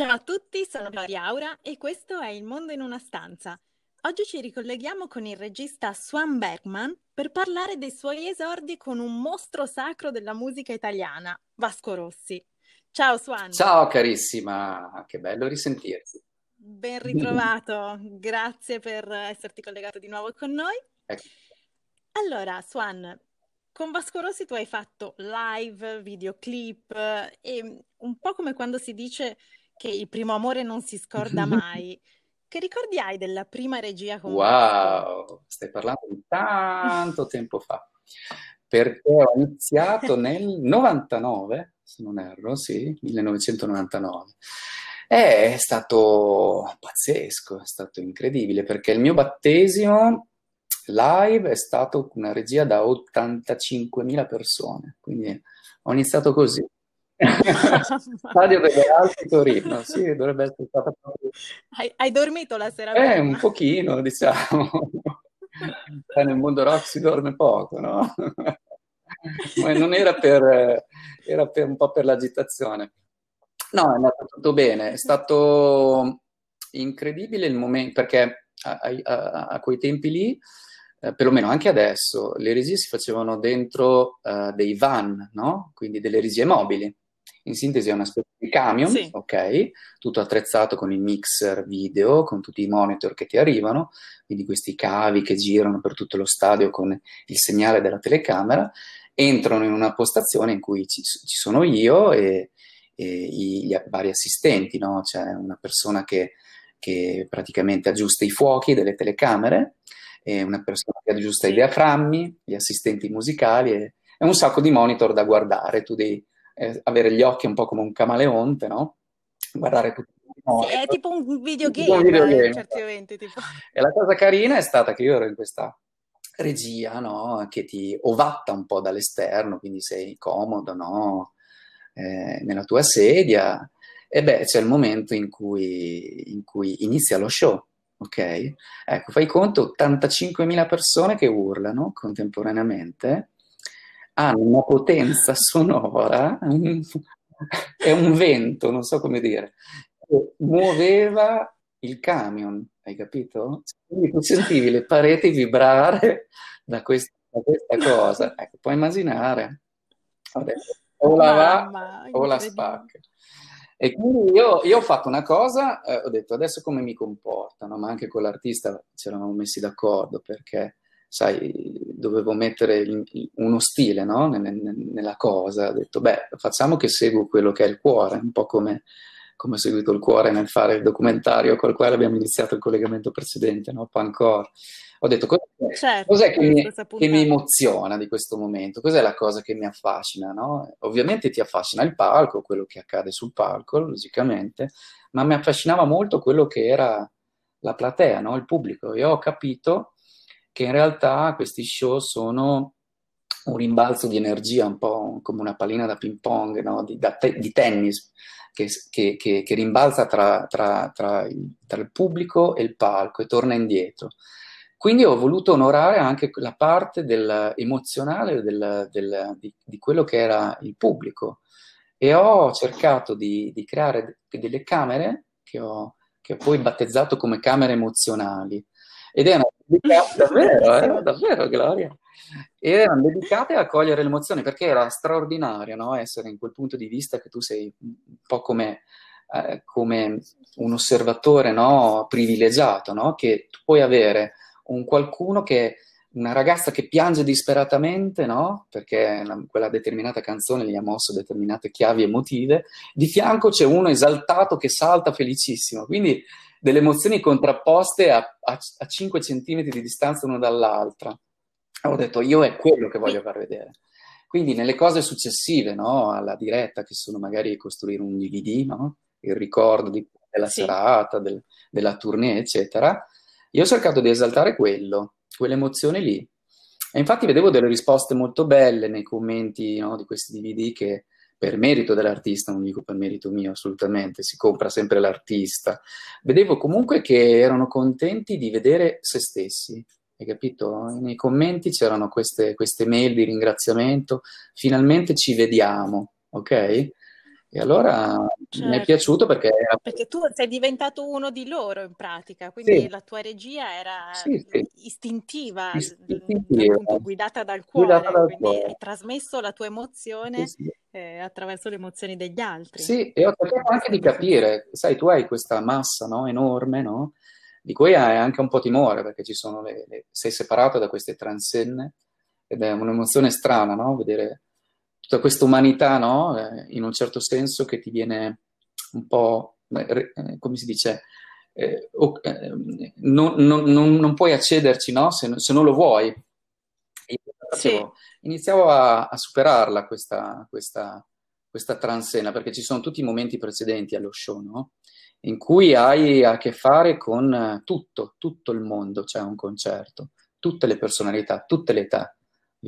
Ciao a tutti, sono Gloria Aura e questo è Il mondo in una stanza. Oggi ci ricolleghiamo con il regista Swan Bergman per parlare dei suoi esordi con un mostro sacro della musica italiana, Vasco Rossi. Ciao Swan. Ciao carissima, che bello risentirti. Ben ritrovato, grazie per esserti collegato di nuovo con noi. Ecco. Allora, Swan, con Vasco Rossi tu hai fatto live, videoclip e un po' come quando si dice che il primo amore non si scorda mai. Che ricordi hai della prima regia con? Wow, stai parlando di tanto tempo fa, perché ho iniziato nel 99, se non erro, sì, 1999. È stato pazzesco, è stato incredibile perché il mio battesimo live è stato una regia da 85.000 persone, quindi ho iniziato così. Stadio delle Alpi Torino, sì, dovrebbe essere stata proprio... Hai, hai dormito la sera Eh, prima? un pochino, diciamo. nel mondo rock si dorme poco, no? Ma non era per... era per un po' per l'agitazione. No, è andato tutto bene, è stato incredibile il momento, perché a, a, a quei tempi lì, eh, perlomeno anche adesso, le regie si facevano dentro uh, dei van, no? Quindi delle regie mobili. In sintesi è una specie di camion, sì. ok? Tutto attrezzato con il mixer video, con tutti i monitor che ti arrivano, quindi questi cavi che girano per tutto lo stadio con il segnale della telecamera, entrano in una postazione in cui ci, ci sono io e i, gli vari assistenti, no? C'è una persona che, che, praticamente aggiusta i fuochi delle telecamere, e una persona che aggiusta i diaframmi, gli assistenti musicali e, e un sacco di monitor da guardare. Tu devi eh, avere gli occhi un po' come un camaleonte, no? Guardare tutti sì, è tipo un videogame, un videogame. Eh, certi eventi, tipo. E la cosa carina è stata che io ero in questa regia, no? Che ti ovatta un po' dall'esterno, quindi sei comodo, no? eh, nella tua sedia, e beh, c'è il momento in cui, in cui inizia lo show, ok? Ecco, fai conto, 85.000 persone che urlano contemporaneamente, hanno una potenza sonora, è un vento, non so come dire, muoveva il camion, hai capito? Quindi tu sentivi le pareti vibrare da questa, da questa cosa. Ecco, puoi immaginare. Adesso, o la va o la spacca. E quindi io, io, ho fatto una cosa, eh, ho detto adesso come mi comportano, ma anche con l'artista ci eravamo messi d'accordo perché, sai, dovevo mettere uno stile no? nella cosa. Ho detto, beh, facciamo che seguo quello che è il cuore, un po' come, come ho seguito il cuore nel fare il documentario col quale abbiamo iniziato il collegamento precedente, no? Pancor ho detto cos'è, certo, cos'è che, mi, che, mi, emoziona di questo momento, cos'è la cosa che mi affascina, no? Ovviamente ti affascina il palco, quello che accade sul palco, logicamente, ma mi affascinava molto quello che era la platea, no? il pubblico. E ho capito che in realtà questi show sono un rimbalzo di energia, un po' come una pallina da ping pong, no? di, te- di, tennis, che, che, che, che rimbalza tra, tra, tra, il, tra il pubblico e il palco e torna indietro. Quindi ho voluto onorare anche la parte del, emozionale del, del, di, di, quello che era il pubblico e ho cercato di, di creare delle camere che ho, che ho, poi battezzato come camere emozionali ed erano dedicate, davvero, eh, davvero Gloria, erano dedicate a cogliere le emozioni perché era straordinario no? essere in quel punto di vista che tu sei un po' come eh, come un osservatore no, privilegiato, no? che tu puoi avere un qualcuno che una ragazza che piange disperatamente, no? Perché la, quella determinata canzone gli ha mosso determinate chiavi emotive. Di fianco c'è uno esaltato che salta felicissimo. Quindi delle emozioni contrapposte a, a, a 5 centimetri di distanza l'una dall'altra. Ho detto, io è quello che voglio far vedere. Quindi nelle cose successive, no? Alla diretta, che sono magari costruire un DVD, no? Il ricordo di, della sì. serata, del, della tournée, eccetera io ho cercato di esaltare quello, quell'emozione lì. E infatti vedevo delle risposte molto belle nei commenti no, di questi DVD che per merito dell'artista, non dico per merito mio assolutamente, si compra sempre l'artista. Vedevo comunque che erano contenti di vedere se stessi, hai capito? Nei commenti c'erano queste, queste mail di ringraziamento, finalmente ci vediamo, ok? E allora certo. mi è certo. piaciuto perché... Perché tu sei diventato uno di loro in pratica, quindi sì. la tua regia era sì, sì. istintiva, istintiva. Appunto, guidata dal cuore, guidata dal quindi cuore. hai trasmesso la tua emozione eh, attraverso le emozioni degli altri. Sì, e ho cercato anche di capire, sai, tu hai questa massa no, enorme, no? di cui hai anche un po' timore perché ci sono le, le, sei separato da queste transenne ed è un'emozione strana, no? Vedere tutta questa umanità, no? Eh, in un certo senso che ti viene un po', eh, come si dice, eh, eh, non, non, non, non, puoi accederci, no? Se, se, non lo vuoi. Sì. Iniziavo a, a, superarla questa, questa, questa transcena, perché ci sono tutti i momenti precedenti allo show, no? In cui hai a che fare con tutto, tutto il mondo, c'è un concerto, tutte le personalità, tutte le età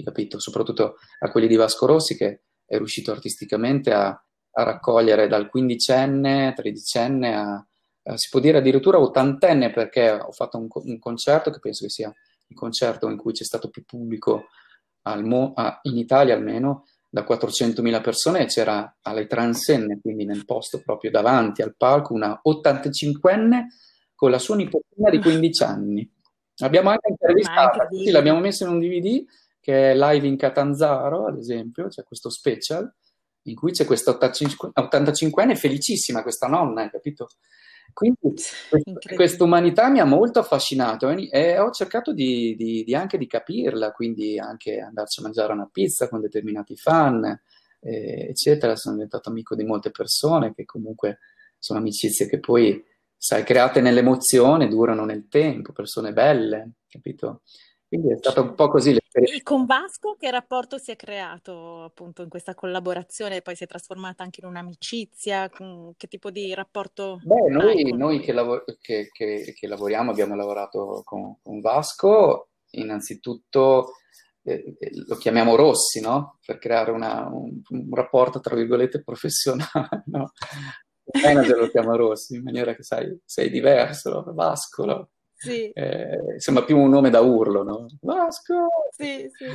capito? Soprattutto a quelli di Vasco Rossi che è riuscito artisticamente a, a raccogliere dal quindicenne, tredicenne a, a, si può dire addirittura ottantenne perché ho fatto un, un, concerto che penso che sia il concerto in cui c'è stato più pubblico mo, a, in Italia almeno da 400.000 persone e c'era alle transenne, quindi nel posto proprio davanti al palco, una 85enne con la sua nipotina di 15 anni. L'abbiamo anche intervistata, sì, l'abbiamo messa in un DVD che è live in Catanzaro, ad esempio, c'è questo special in cui c'è questa 85enne felicissima, questa nonna, hai capito? Quindi questa umanità mi ha molto affascinato e ho cercato di, di, di, anche di capirla, quindi anche andarci a mangiare una pizza con determinati fan, eh, eccetera. Sono diventato amico di molte persone che comunque sono amicizie che poi, sai, create nell'emozione, durano nel tempo, persone belle, capito? Quindi è stato un po' così. E con Vasco che rapporto si è creato appunto in questa collaborazione? Poi si è trasformata anche in un'amicizia? Che tipo di rapporto? Beh, noi, noi che, lav- che, che, che, lavoriamo, abbiamo lavorato con, con Vasco, innanzitutto eh, eh lo chiamiamo Rossi, no? Per creare una, un, un, rapporto, tra virgolette, professionale, no? Il manager lo chiama Rossi, in maniera che sai, sei diverso, Vasco, no? Sì. Eh, sembra più un nome da urlo, no? Vasco! Sì, sì.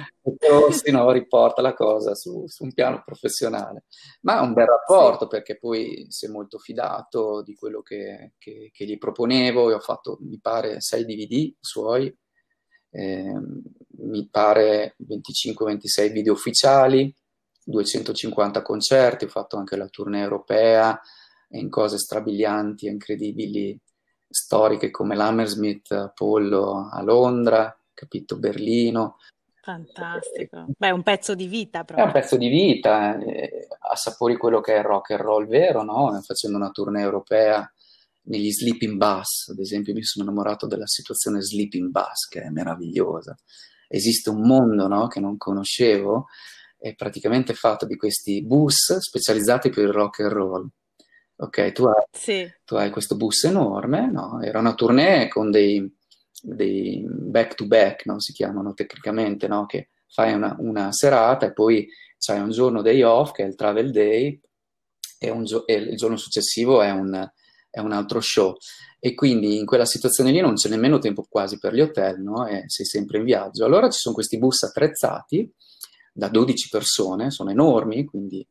Rossi, no, riporta la cosa su, su, un piano professionale. Ma è un bel rapporto sì. perché poi si è molto fidato di quello che, che, che gli proponevo e ho fatto, mi pare, 6 DVD suoi, eh, mi pare 25-26 video ufficiali, 250 concerti, ho fatto anche la tournée europea in cose strabilianti incredibili storiche come l'Hammersmith Apollo a Londra, capito, Berlino. Fantastico. Beh, è un pezzo di vita proprio. È un pezzo di vita, eh, assapori quello che è il rock and roll vero, no? Facendo una tournée europea negli sleeping bus, ad esempio mi sono innamorato della situazione sleeping bus, che è meravigliosa. Esiste un mondo, no? Che non conoscevo, è praticamente fatto di questi bus specializzati per il rock and roll ok? Tu hai, sì. tu hai questo bus enorme, no? Era una tournée con dei, dei back to back, no? Si chiamano tecnicamente, no? Che fai una, una serata e poi c'hai un giorno day off che è il travel day e, gio- e il giorno successivo è un, è un, altro show. E quindi in quella situazione lì non c'è nemmeno tempo quasi per gli hotel, no? E sei sempre in viaggio. Allora ci sono questi bus attrezzati da 12 persone, sono enormi, quindi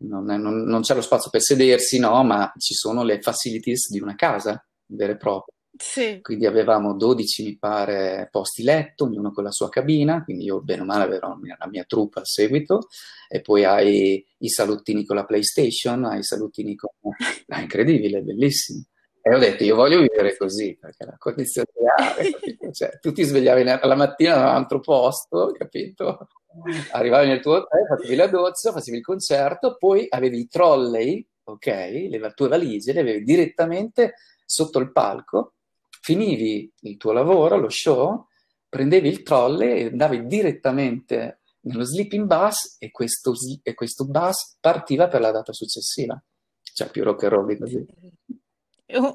non, è, non, non, c'è lo spazio per sedersi, no, ma ci sono le facilities di una casa vera e propria. Sì. Quindi avevamo 12, mi pare, posti letto, ognuno con la sua cabina, quindi io bene o male avrò la mia, la mia troupe al seguito, e poi hai i salottini con la PlayStation, hai i salottini con... Ah, incredibile, bellissimo. E ho detto, io voglio vivere così, perché la condizione reale, cioè, tu ti svegliavi la mattina in un altro posto, capito? Arrivavi nel tuo hotel, facevi la doccia, facevi il concerto, poi avevi i trolley, ok, le tue valigie, le avevi direttamente sotto il palco, finivi il tuo lavoro, lo show, prendevi il trolley e andavi direttamente nello sleeping bus e questo, e questo bus partiva per la data successiva. Cioè più rock and roll di così.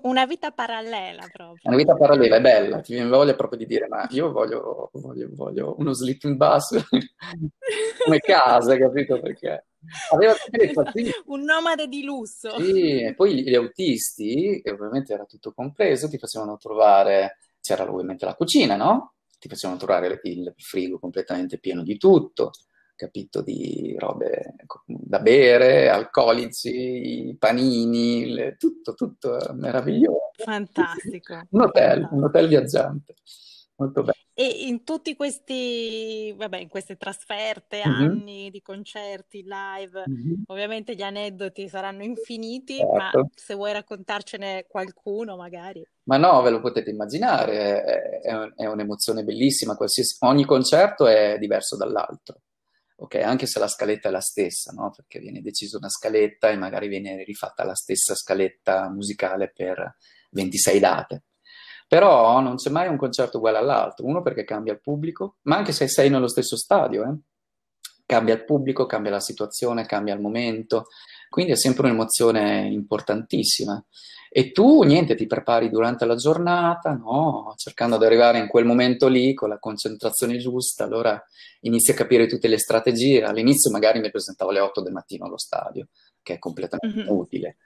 Una vita parallela proprio. Una vita parallela, è bella, ti viene voglia proprio di dire, ma io voglio, voglio, voglio uno sleeping bus come casa, capito? Perché aveva. Un nomade di lusso. Sì, e poi gli autisti, che ovviamente era tutto compreso, ti facevano trovare, c'era ovviamente la cucina, no? Ti facevano trovare il frigo completamente pieno di tutto, capito, di robe da bere, alcolici, panini, le, tutto, tutto meraviglioso. Fantastico. Un hotel, fantastico. un hotel viaggiante. Molto bello. E in tutti questi, vabbè, in queste trasferte, mm-hmm. anni di concerti, live, mm-hmm. ovviamente gli aneddoti saranno infiniti, certo. ma se vuoi raccontarcene qualcuno magari. Ma no, ve lo potete immaginare, è, è, è un'emozione bellissima, qualsiasi, ogni concerto è diverso dall'altro ok? Anche se la scaletta è la stessa, no? Perché viene decisa una scaletta e magari viene rifatta la stessa scaletta musicale per 26 date. Però non c'è mai un concerto uguale all'altro, uno perché cambia il pubblico, ma anche se sei nello stesso stadio, eh? cambia il pubblico, cambia la situazione, cambia il momento, quindi è sempre un'emozione importantissima. E tu, niente, ti prepari durante la giornata, no? cercando di arrivare in quel momento lì con la concentrazione giusta, allora inizi a capire tutte le strategie. All'inizio magari mi presentavo alle 8 del mattino allo stadio, che è completamente mm-hmm. inutile.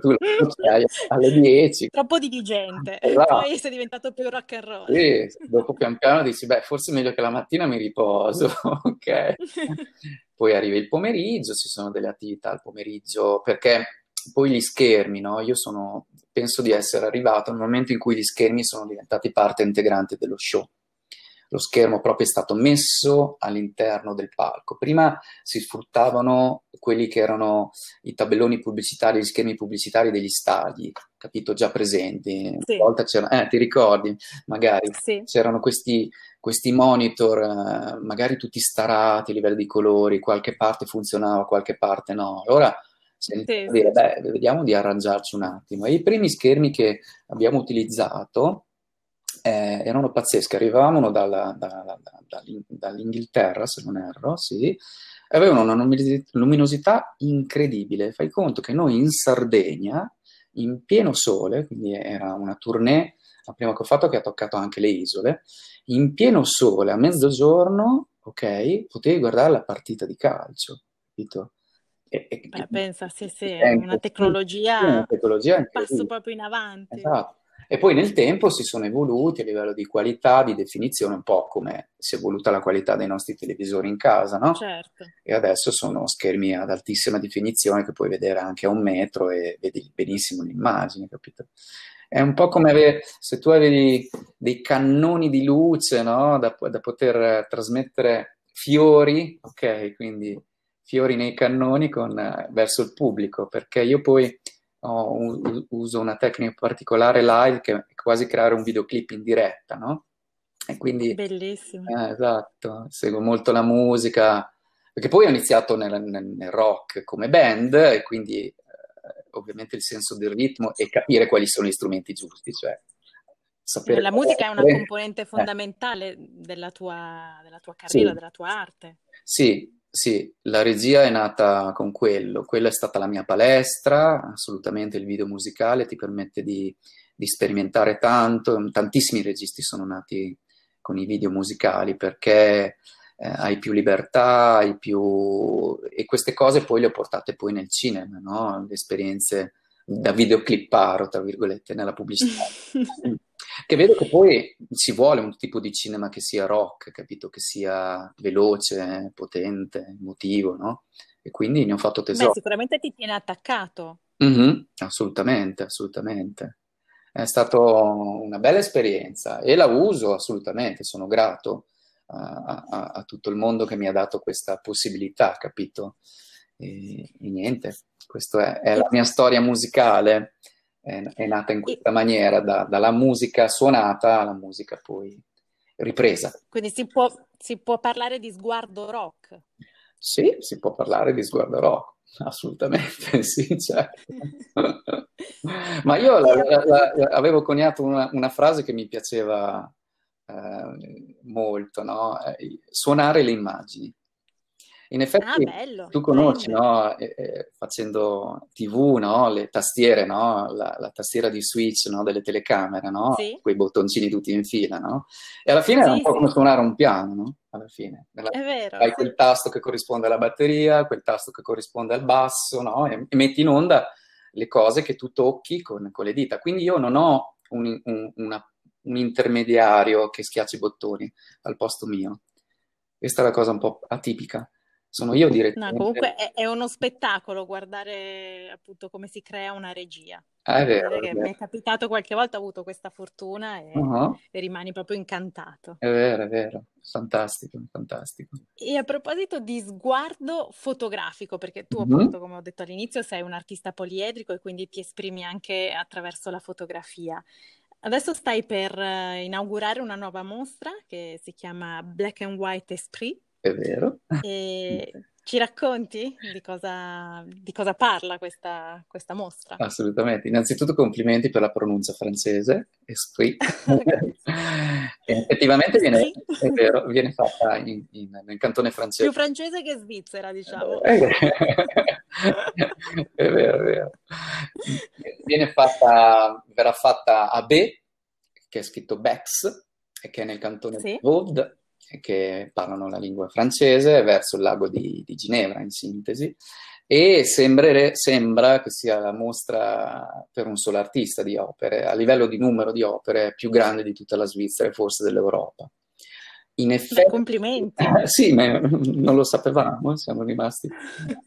Tu la alle 10. Troppo dirigente, esatto. poi sei diventato più rock and roll. Sì, dopo pian piano dici, beh, forse è meglio che la mattina mi riposo, ok? poi arriva il pomeriggio, ci sono delle attività al pomeriggio, perché poi gli schermi, no? Io sono, penso di essere arrivato al momento in cui gli schermi sono diventati parte integrante dello show lo schermo proprio è stato messo all'interno del palco. Prima si sfruttavano quelli che erano i tabelloni pubblicitari, gli schermi pubblicitari degli stadi, capito, già presenti. Sì. Una volta c'erano, eh, ti ricordi, magari sì. c'erano questi, questi monitor, eh, magari tutti starati a livello di colori, qualche parte funzionava, qualche parte no. Allora sì, dire, beh, vediamo di arrangiarci un attimo. E i primi schermi che abbiamo utilizzato eh, erano pazzesche, arrivavano dalla, dalla, dall'Inghilterra, se non erro, sì, avevano una luminosità incredibile. Fai conto che noi in Sardegna, in pieno sole, quindi era una tournée, la prima che ho fatto che ha toccato anche le isole, in pieno sole, a mezzogiorno, ok, potevi guardare la partita di calcio, capito? E, e, Beh, pensa, sì, sì, è una tecnologia, una tecnologia un passo proprio in avanti. Esatto. E poi nel tempo si sono evoluti a livello di qualità, di definizione, un po' come si è evoluta la qualità dei nostri televisori in casa, no? Certo. E adesso sono schermi ad altissima definizione che puoi vedere anche a un metro e vedi benissimo l'immagine, capito? È un po' come avere, se tu avevi dei cannoni di luce, no? Da, da poter trasmettere fiori, ok? Quindi fiori nei cannoni con, verso il pubblico, perché io poi ho, uso una tecnica particolare live che è quasi creare un videoclip in diretta, no? E quindi... Bellissimo. Eh, esatto, seguo molto la musica, perché poi ho iniziato nel, nel, nel rock come band e quindi eh, ovviamente il senso del ritmo e capire quali sono gli strumenti giusti, cioè sapere... La musica è una componente eh. fondamentale eh. della, tua, della tua carriera, sì. della tua arte. Sì, sì, la regia è nata con quello, quella è stata la mia palestra, assolutamente il video musicale ti permette di, di sperimentare tanto, tantissimi registi sono nati con i video musicali perché eh, hai più libertà, hai più... e queste cose poi le ho portate poi nel cinema, no? le esperienze da videoclipparo, tra virgolette, nella pubblicità. che vedo che poi ci vuole un tipo di cinema che sia rock, capito? Che sia veloce, potente, emotivo, no? E quindi ne ho fatto tesoro. Beh, sicuramente ti tiene attaccato. Mm-hmm, assolutamente, assolutamente. È stata una bella esperienza e la uso assolutamente, sono grato a, a, a tutto il mondo che mi ha dato questa possibilità, capito? E, e niente, questa è, è la mia storia musicale è, è nata in questa maniera, da, dalla musica suonata alla musica poi ripresa. Quindi si può, si può parlare di sguardo rock? Sì, si può parlare di sguardo rock, assolutamente sì, certo. Ma io la, la, la, avevo coniato una, una, frase che mi piaceva eh, molto, no? Eh, suonare le immagini. In effetti ah, bello, tu conosci, no? eh, eh, facendo tv, no? le tastiere, no? la, la, tastiera di switch delle telecamere, sì. quei bottoncini tutti in fila, e alla fine sì, è un po' come suonare un piano, alla fine. È vero. Hai quel tasto che corrisponde alla batteria, quel tasto che corrisponde al basso, e, e, metti in onda le cose che tu tocchi con, con le dita. Quindi io non ho un, un, una, un intermediario che schiaccia i bottoni al posto mio Questa è la cosa un po' atipica. Sono io No, direttamente. comunque è, è uno spettacolo guardare appunto come si crea una regia. Ah, è vero, è che mi vero. è capitato qualche volta, ho avuto questa fortuna e, Uh-huh. e rimani proprio incantato. È vero, è vero. Fantastico, fantastico. E a proposito di sguardo fotografico, perché tu Mhm. appunto, come ho detto all'inizio, sei un artista poliedrico e quindi ti esprimi anche attraverso la fotografia. Adesso stai per eh, inaugurare una nuova mostra che si chiama Black and White Esprit È vero. e ci racconti di cosa, di cosa parla questa, questa mostra? Assolutamente. Innanzitutto complimenti per la pronuncia francese, esprit. Effettivamente viene, è vero, viene fatta in- in- nel cantone francese. Più francese che svizzera, diciamo. È vero, è vero, è vero. Viene fatta, verrà fatta a Bé, che è scritto Bex, e che è nel cantone Sì. Vaud, che parlano la lingua francese, verso il lago di, di Ginevra, in sintesi. E sembrere- sembra che sia la mostra per un solo artista di opere, a livello di numero di opere più grande di tutta la Svizzera e forse dell'Europa. In effetti, complimenti. sì, ma non lo sapevamo, siamo rimasti.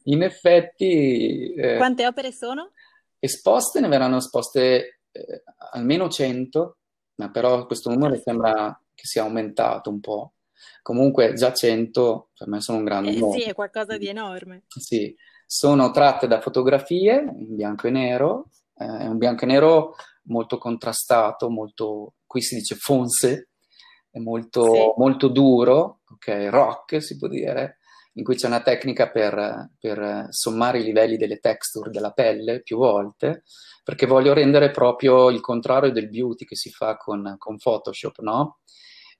In effetti, eh, Quante opere sono? esposte ne verranno esposte eh, almeno 100, ma però questo numero sembra che sia aumentato un po'. Comunque già 100 per me sono un grande Eh sì, è qualcosa di enorme. Sì, sono tratte da fotografie in bianco e nero, eh, è un bianco e nero molto contrastato, molto, qui si dice fonse, è molto, Sì. molto duro, ok, rock si può dire, in cui c'è una tecnica per, per sommare i livelli delle texture della pelle più volte, perché voglio rendere proprio il contrario del beauty che si fa con, con Photoshop, no?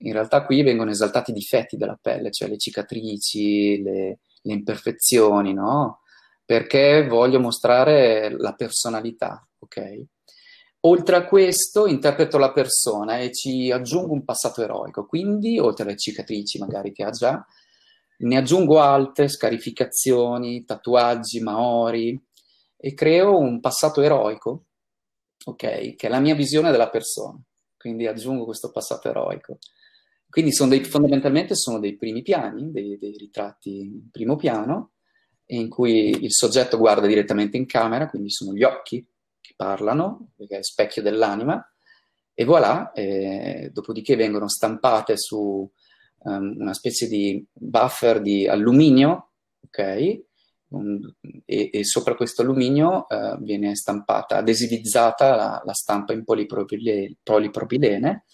In realtà qui vengono esaltati i difetti della pelle, cioè le cicatrici, le, le imperfezioni, no? Perché voglio mostrare la personalità, ok? Oltre a questo, interpreto la persona e ci aggiungo un passato eroico, quindi oltre alle cicatrici magari che ha già, ne aggiungo altre, scarificazioni, tatuaggi, maori e creo un passato eroico, ok? Che è la mia visione della persona, quindi aggiungo questo passato eroico. Quindi sono dei, fondamentalmente sono dei primi piani, dei, dei ritratti in primo piano, in cui il soggetto guarda direttamente in camera, quindi sono gli occhi che parlano, perché è specchio dell'anima, e voilà, eh, dopodiché vengono stampate su um, una specie di buffer di alluminio, ok? Um, e, e, sopra questo alluminio uh, viene stampata, adesivizzata la, la stampa in polipropilene, polipropilene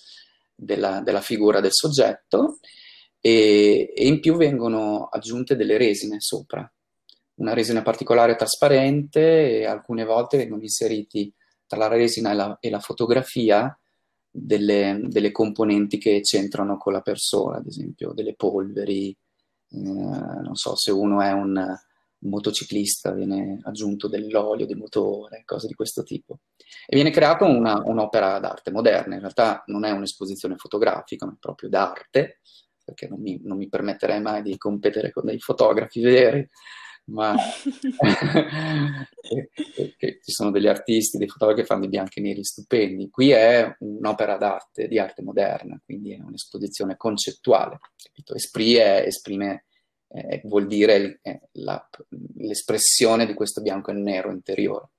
della, della, figura del soggetto e, e in più vengono aggiunte delle resine sopra, una resina particolare trasparente e alcune volte vengono inseriti tra la resina e la, e la fotografia delle, delle, componenti che c'entrano con la persona, ad esempio delle polveri, eh, non so se uno è un, un, motociclista viene aggiunto dell'olio di motore, cose di questo tipo. E viene creata una, un'opera d'arte moderna, in realtà non è un'esposizione fotografica, ma è proprio d'arte, perché non mi, non mi permetterei mai di competere con dei fotografi veri, ma ci sono degli artisti, dei fotografi che fanno dei bianchi e neri stupendi. Qui è un'opera d'arte, di arte moderna, quindi è un'esposizione concettuale. Capito? Esprit è, esprime, eh, vuol dire la, l'espressione di questo bianco e nero interiore.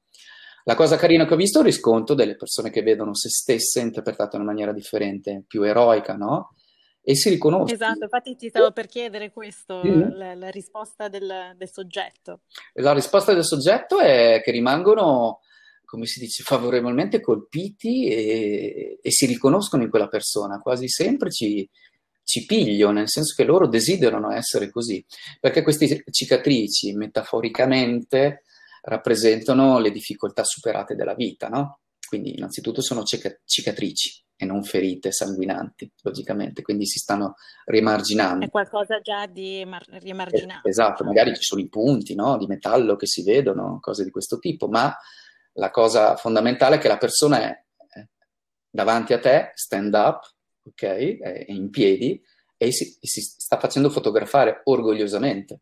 La cosa carina che ho visto è il riscontro delle persone che vedono se stesse interpretate in una maniera differente, più eroica, no? e si riconoscono. Esatto, infatti ti stavo per chiedere questo, mm. la, la, risposta del, del, soggetto. La risposta del soggetto è che rimangono, come si dice, favorevolmente colpiti e, e si riconoscono in quella persona, quasi sempre ci, ci piglio, nel senso che loro desiderano essere così, perché queste cicatrici metaforicamente rappresentano le difficoltà superate della vita, no? Quindi innanzitutto sono cicatrici e non ferite sanguinanti, logicamente, quindi si stanno rimarginando. È qualcosa già di mar- riemarginato. Esatto, magari ci sono i punti no? di metallo che si vedono, cose di questo tipo, ma la cosa fondamentale è che la persona è davanti a te, stand up, ok, è in piedi e si, si sta facendo fotografare orgogliosamente.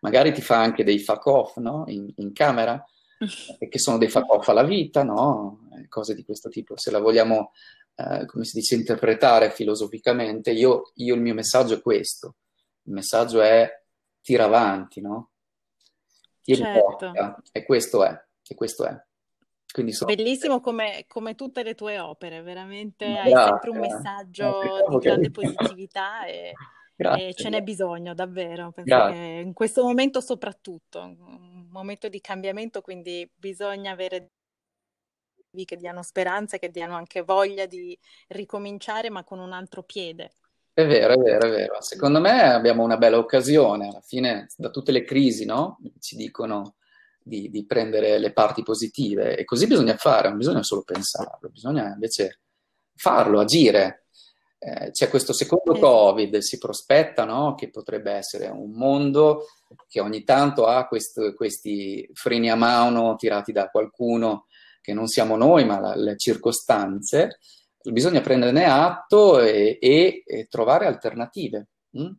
Magari ti fa anche dei fuck off no? in, in camera, che sono dei fuck off alla vita, no? cose di questo tipo. Se la vogliamo Uh, come si dice, interpretare filosoficamente, io, io, il mio messaggio è questo, il messaggio è tira avanti, no? Tieni Certo. botta, e questo è, e questo è. Sono... Bellissimo come, come tutte le tue opere, veramente Ma hai sempre un grazie, messaggio pensavo di grande positività e, e Grazie, ce n'è grazie. bisogno, davvero. Grazie. in questo momento soprattutto, un momento di cambiamento, quindi bisogna avere che diano speranza e che diano anche voglia di ricominciare, ma con un altro piede. È vero, è vero, è vero. Secondo me abbiamo una bella occasione, alla fine, da tutte le crisi, no? Ci dicono di, di prendere le parti positive e così bisogna fare, non bisogna solo pensarlo, bisogna invece farlo, agire. Eh, c'è questo secondo Esatto. Covid, si prospetta, no? Che potrebbe essere un mondo che ogni tanto ha quest- questi freni a mano tirati da qualcuno che non siamo noi, ma la- le circostanze bisogna prenderne atto e, e- e trovare alternative. mm?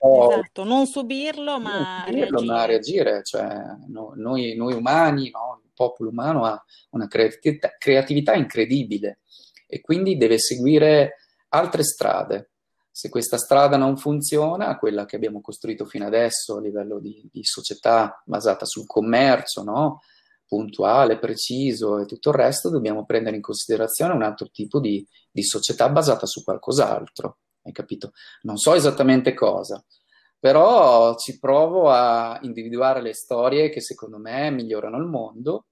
Esatto, non subirlo, non ma subirlo, ma reagire. reagire. Cioè, no- noi, noi umani, no? Il popolo umano ha una creatività, creatività incredibile e quindi deve seguire altre strade. Se questa strada non funziona, quella che abbiamo costruito fino adesso a livello di, di società basata sul commercio, no? puntuale, preciso e tutto il resto, dobbiamo prendere in considerazione un altro tipo di, di società basata su qualcos'altro. Hai capito? Non so esattamente cosa, però ci provo a individuare le storie che secondo me migliorano il mondo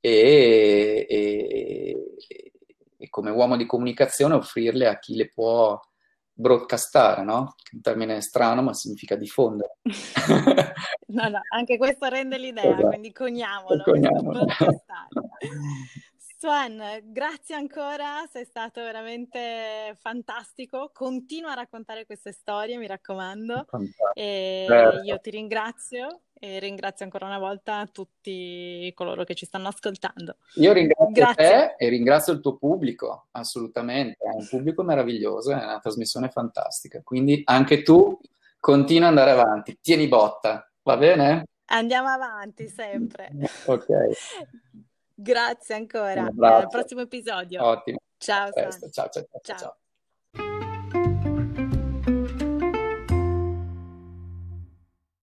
e, e- e come uomo di comunicazione offrirle a chi le può broadcastare, no? Che è un termine strano, ma significa diffondere. No, no, anche questo rende l'idea, Esatto. quindi coniamolo, Coniamolo. Swan, grazie ancora, sei stato veramente fantastico. Continua a raccontare queste storie, mi raccomando. E Certo. io ti ringrazio e ringrazio ancora una volta tutti coloro che ci stanno ascoltando. Io ringrazio Grazie. te e ringrazio il tuo pubblico, assolutamente. È un pubblico meraviglioso, è una trasmissione fantastica. Quindi anche tu continua ad andare avanti, tieni botta, va bene? Andiamo avanti sempre. Ok, Grazie ancora. Al prossimo episodio. Ottimo. Ciao. Ciao, ciao, ciao. ciao. ciao.